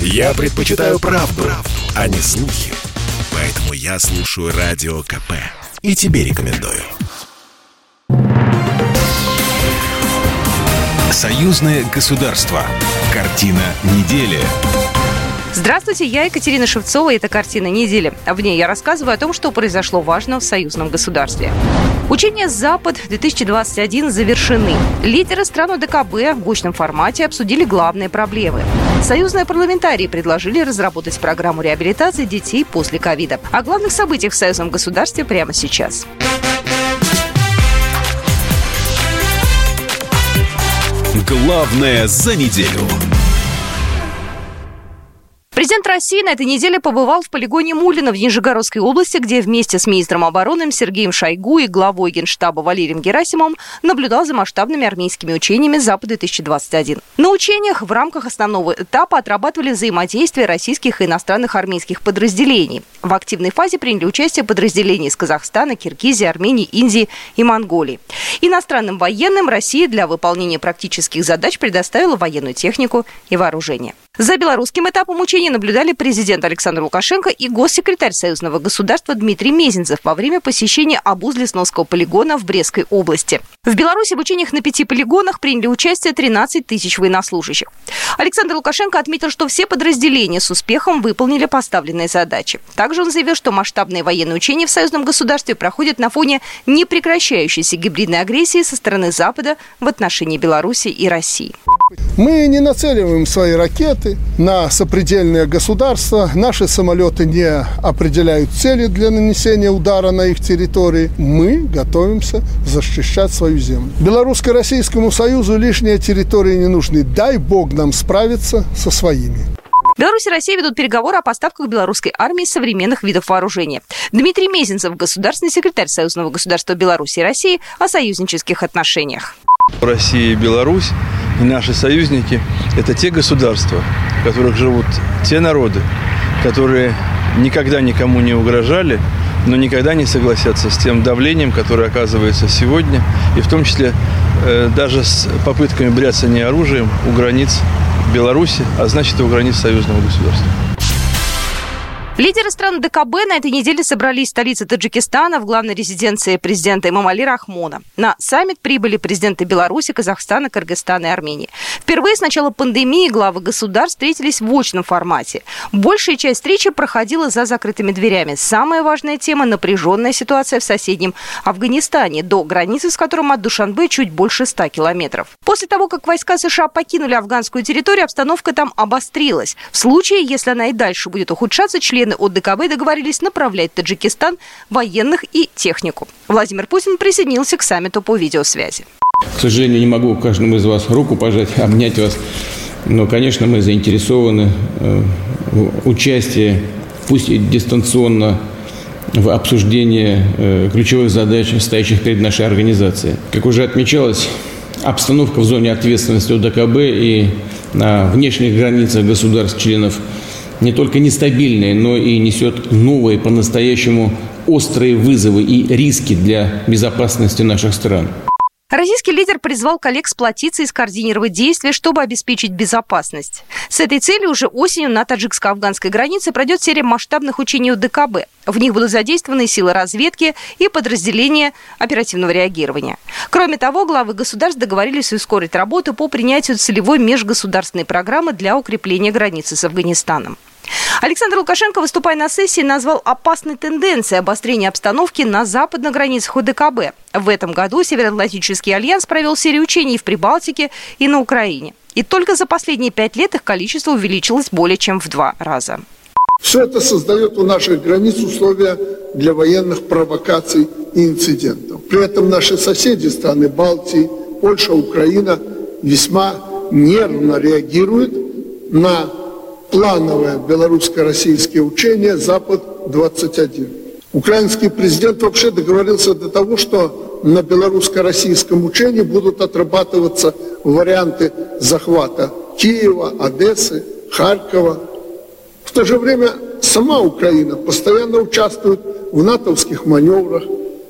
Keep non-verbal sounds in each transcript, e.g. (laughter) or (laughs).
Я предпочитаю правду, правду, а не слухи. Поэтому я слушаю Радио КП. И тебе рекомендую. Союзное государство. Картина недели. Здравствуйте, я Екатерина Шевцова, и это «Картина недели». В ней я рассказываю о том, что произошло важно в союзном государстве. Учения «Запад-2021» завершены. Лидеры стран ДКБ в гучном формате обсудили главные проблемы. Союзные парламентарии предложили разработать программу реабилитации детей после ковида. О главных событиях в союзном государстве прямо сейчас. Главное за неделю. Президент России на этой неделе побывал в полигоне Мулина в Нижегородской области, где вместе с министром обороны Сергеем Шойгу и главой Генштаба Валерием Герасимовым наблюдал за масштабными армейскими учениями «Запад-2021». На учениях в рамках основного этапа отрабатывали взаимодействие российских и иностранных армейских подразделений. В активной фазе приняли участие подразделения из Казахстана, Киргизии, Армении, Индии и Монголии. Иностранным военным Россия для выполнения практических задач предоставила военную технику и вооружение. За белорусским этапом учений наблюдали президент Александр Лукашенко и госсекретарь Союзного государства Дмитрий Мезенцев во время посещения обуз лесновского полигона в Брестской области. В Беларуси в учениях на пяти полигонах приняли участие 13 тысяч военнослужащих. Александр Лукашенко отметил, что все подразделения с успехом выполнили поставленные задачи. Также он заявил, что масштабные военные учения в союзном государстве проходят на фоне непрекращающейся гибридной агрессии со стороны Запада в отношении Беларуси и России. Мы не нацеливаем свои ракеты на сопредельные государства. Наши самолеты не определяют цели для нанесения удара на их территории. Мы готовимся защищать свою землю. Белорусско-Российскому Союзу лишние территории не нужны. Дай Бог нам справиться со своими. Беларусь и Россия ведут переговоры о поставках белорусской армии современных видов вооружения. Дмитрий Мезенцев, государственный секретарь Союзного государства Беларуси и России о союзнических отношениях. Россия и Беларусь и наши союзники – это те государства, в которых живут те народы, которые никогда никому не угрожали, но никогда не согласятся с тем давлением, которое оказывается сегодня, и в том числе э, даже с попытками бряцания оружием у границ Беларуси, а значит и у границ союзного государства. Лидеры стран ДКБ на этой неделе собрались в столице Таджикистана в главной резиденции президента Имамали Рахмона. На саммит прибыли президенты Беларуси, Казахстана, Кыргызстана и Армении. Впервые с начала пандемии главы государств встретились в очном формате. Большая часть встречи проходила за закрытыми дверями. Самая важная тема – напряженная ситуация в соседнем Афганистане, до границы с которым от Душанбе чуть больше 100 километров. После того, как войска США покинули афганскую территорию, обстановка там обострилась. В случае, если она и дальше будет ухудшаться, члены члены ОДКБ договорились направлять в Таджикистан военных и технику. Владимир Путин присоединился к саммиту по видеосвязи. К сожалению, не могу каждому из вас руку пожать, (laughs) обнять вас. Но, конечно, мы заинтересованы э, в участии, пусть и дистанционно, в обсуждении э, ключевых задач, стоящих перед нашей организацией. Как уже отмечалось, обстановка в зоне ответственности ОДКБ и на внешних границах государств-членов не только нестабильная, но и несет новые, по-настоящему острые вызовы и риски для безопасности наших стран. Российский лидер призвал коллег сплотиться и скоординировать действия, чтобы обеспечить безопасность. С этой целью уже осенью на таджикско-афганской границе пройдет серия масштабных учений ДКБ. В них будут задействованы силы разведки и подразделения оперативного реагирования. Кроме того, главы государств договорились ускорить работу по принятию целевой межгосударственной программы для укрепления границы с Афганистаном. Александр Лукашенко, выступая на сессии, назвал опасной тенденцией обострения обстановки на западных границах ОДКБ. В этом году Североатлантический альянс провел серию учений в Прибалтике и на Украине. И только за последние пять лет их количество увеличилось более чем в два раза. Все это создает у наших границ условия для военных провокаций и инцидентов. При этом наши соседи, страны Балтии, Польша, Украина, весьма нервно реагируют на плановое белорусско-российское учение «Запад-21». Украинский президент вообще договорился до того, что на белорусско-российском учении будут отрабатываться варианты захвата Киева, Одессы, Харькова. В то же время сама Украина постоянно участвует в натовских маневрах,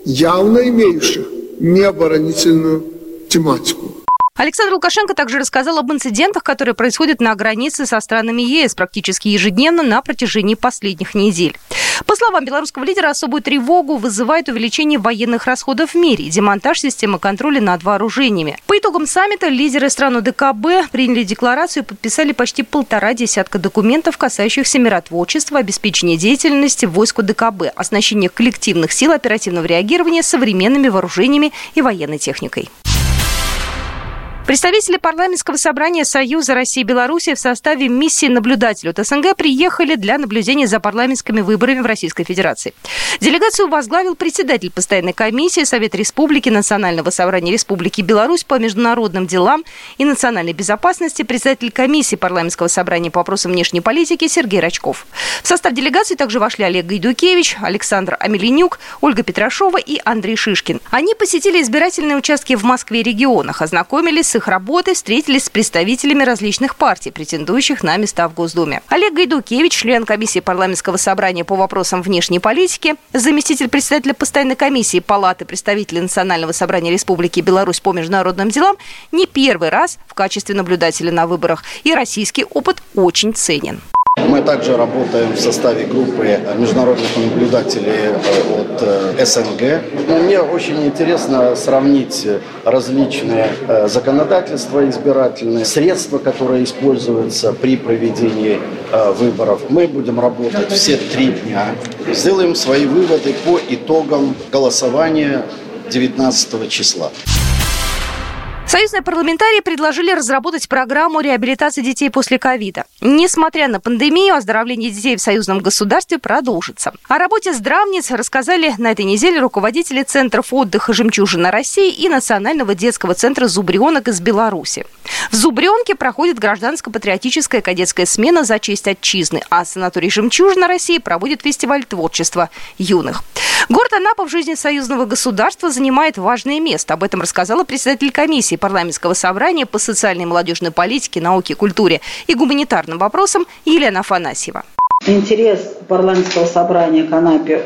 явно имеющих необоронительную тематику. Александр Лукашенко также рассказал об инцидентах, которые происходят на границе со странами ЕС практически ежедневно на протяжении последних недель. По словам белорусского лидера, особую тревогу вызывает увеличение военных расходов в мире и демонтаж системы контроля над вооружениями. По итогам саммита лидеры стран ДКБ приняли декларацию и подписали почти полтора десятка документов, касающихся миротворчества, обеспечения деятельности войск ДКБ, оснащения коллективных сил оперативного реагирования современными вооружениями и военной техникой. Представители парламентского собрания Союза России и Беларуси в составе миссии наблюдателей от СНГ приехали для наблюдения за парламентскими выборами в Российской Федерации. Делегацию возглавил председатель постоянной комиссии Совета Республики Национального собрания Республики Беларусь по международным делам и национальной безопасности, председатель комиссии парламентского собрания по вопросам внешней политики Сергей Рачков. В состав делегации также вошли Олег Гайдукевич, Александр Амелинюк, Ольга Петрашова и Андрей Шишкин. Они посетили избирательные участки в Москве и регионах, ознакомились с их работой встретились с представителями различных партий, претендующих на места в Госдуме. Олег Гайдукевич, член комиссии парламентского собрания по вопросам внешней политики, заместитель председателя постоянной комиссии Палаты представителей Национального собрания Республики Беларусь по международным делам, не первый раз в качестве наблюдателя на выборах, и российский опыт очень ценен. Мы также работаем в составе группы международных наблюдателей э, от э, СНГ. Мне очень интересно сравнить различные э, законодательства избирательные, средства, которые используются при проведении выборов. Мы будем работать все три дня. Сделаем свои выводы по итогам голосования 19 числа. Союзные парламентарии предложили разработать программу реабилитации детей после ковида. Несмотря на пандемию, оздоровление детей в союзном государстве продолжится. О работе здравниц рассказали на этой неделе руководители Центров отдыха «Жемчужина России» и Национального детского центра «Зубренок» из Беларуси. В Зубренке проходит гражданско-патриотическая кадетская смена за честь отчизны, а санаторий «Жемчужина России» проводит фестиваль творчества юных. Город Анапа в жизни союзного государства занимает важное место. Об этом рассказала председатель комиссии парламентского собрания по социальной и молодежной политике, науке, культуре и гуманитарным вопросам Елена Афанасьева. Интерес парламентского собрания к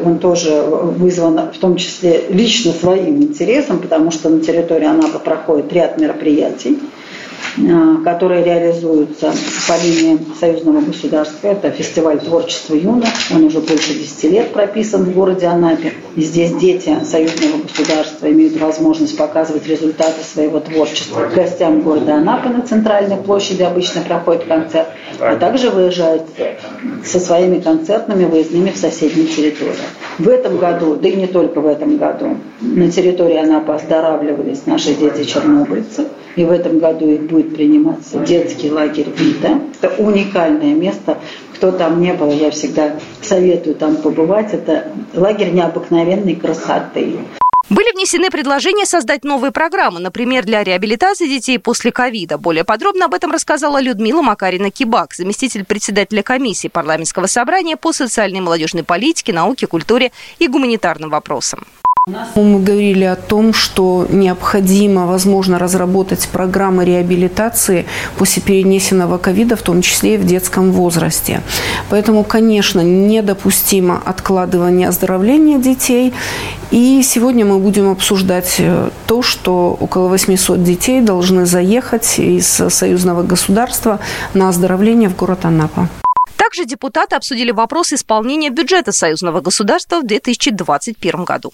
он тоже вызван в том числе лично своим интересом, потому что на территории Анапы проходит ряд мероприятий. Э, которые реализуются по линии союзного государства. Это фестиваль творчества юных, он уже больше 10 лет прописан в городе Анапе. И здесь дети союзного государства имеют возможность показывать результаты своего творчества. Гостям города Анапы на центральной площади обычно проходит концерт, а также выезжают со своими концертными выездными в соседние территории. В этом году, да и не только в этом году, на территории Анапы оздоравливались наши дети-чернобыльцы. И в этом году их будет приниматься детский лагерь «Вита». Это уникальное место. Кто там не был, я всегда советую там побывать. Это лагерь необыкновенной красоты. Были внесены предложения создать новые программы, например, для реабилитации детей после ковида. Более подробно об этом рассказала Людмила Макарина-Кибак, заместитель председателя комиссии парламентского собрания по социальной и молодежной политике, науке, культуре и гуманитарным вопросам. Мы говорили о том, что необходимо, возможно, разработать программы реабилитации после перенесенного ковида, в том числе и в детском возрасте. Поэтому, конечно, недопустимо откладывание оздоровления детей. И сегодня мы будем обсуждать э, то, что около 800 детей должны заехать из союзного государства на оздоровление в город Анапа. Также депутаты обсудили вопрос исполнения бюджета союзного государства в 2021 году.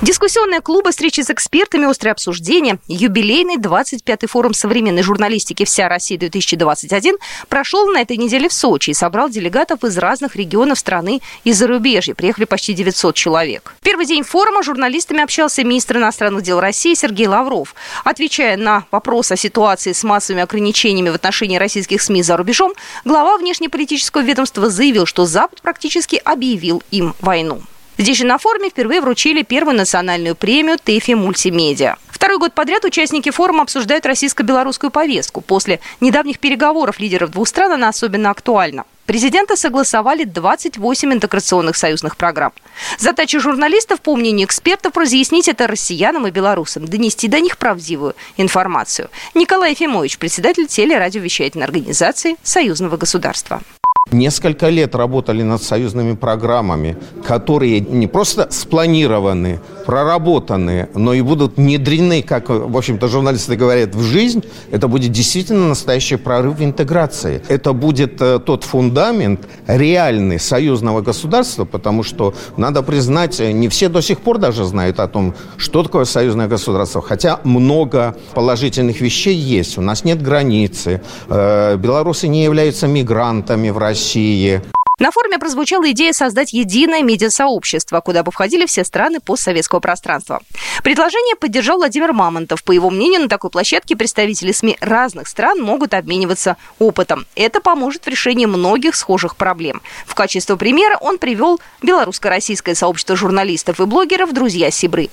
Дискуссионные клубы, встречи с экспертами, острые обсуждения, юбилейный 25-й форум современной журналистики «Вся Россия-2021» прошел на этой неделе в Сочи и собрал делегатов из разных регионов страны и зарубежья. Приехали почти 900 человек. В первый день форума журналистами общался министр иностранных дел России Сергей Лавров. Отвечая на вопрос о ситуации с массовыми ограничениями в отношении российских СМИ за рубежом, глава внешнеполитического ведомства заявил, что Запад практически объявил им войну. Здесь же на форуме впервые вручили первую национальную премию ТЭФИ мультимедиа. Второй год подряд участники форума обсуждают российско-белорусскую повестку. После недавних переговоров лидеров двух стран она особенно актуальна. Президенты согласовали 28 интеграционных союзных программ. Задача журналистов, по мнению экспертов, разъяснить это россиянам и белорусам, донести до них правдивую информацию. Николай Ефимович, председатель телерадиовещательной организации Союзного государства. Несколько лет работали над союзными программами, которые не просто спланированы, проработаны, но и будут внедрены, как, в общем-то, журналисты говорят, в жизнь, это будет действительно настоящий прорыв в интеграции. Это будет э, тот фундамент реальный союзного государства, потому что, надо признать, не все до сих пор даже знают о том, что такое союзное государство, хотя много положительных вещей есть. У нас нет границы, э, белорусы не являются мигрантами в России. На форуме прозвучала идея создать единое медиасообщество, куда бы входили все страны постсоветского пространства. Предложение поддержал Владимир Мамонтов. По его мнению, на такой площадке представители СМИ разных стран могут обмениваться опытом. Это поможет в решении многих схожих проблем. В качестве примера он привел белорусско-российское сообщество журналистов и блогеров «Друзья Сибры».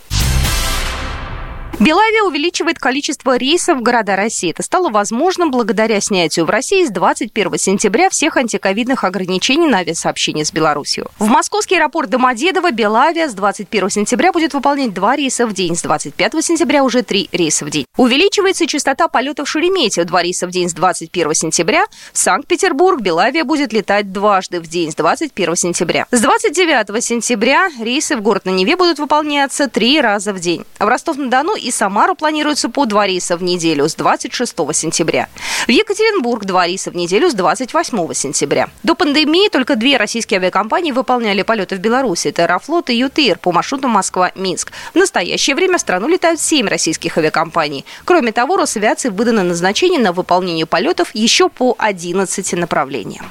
Белавия увеличивает количество рейсов в города России. Это стало возможным благодаря снятию в России с 21 сентября всех антиковидных ограничений на авиасообщение с Беларусью. В московский аэропорт Домодедово Белавия с 21 сентября будет выполнять два рейса в день. С 25 сентября уже три рейса в день. Увеличивается частота полетов Шереметьево. Два рейса в день с 21 сентября. В Санкт-Петербург Белавия будет летать дважды в день с 21 сентября. С 29 сентября рейсы в город на Неве будут выполняться три раза в день. В Ростов-на-Дону и Самару планируется по два рейса в неделю с 26 сентября. В Екатеринбург два рейса в неделю с 28 сентября. До пандемии только две российские авиакомпании выполняли полеты в Беларуси. Это Аэрофлот и ЮТИР по маршруту Москва-Минск. В настоящее время в страну летают семь российских авиакомпаний. Кроме того, Росавиации выдано назначение на выполнение полетов еще по 11 направлениям.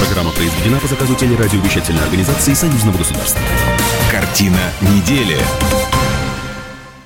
Программа произведена по заказу телерадиовещательной организации Союзного государства. Картина недели.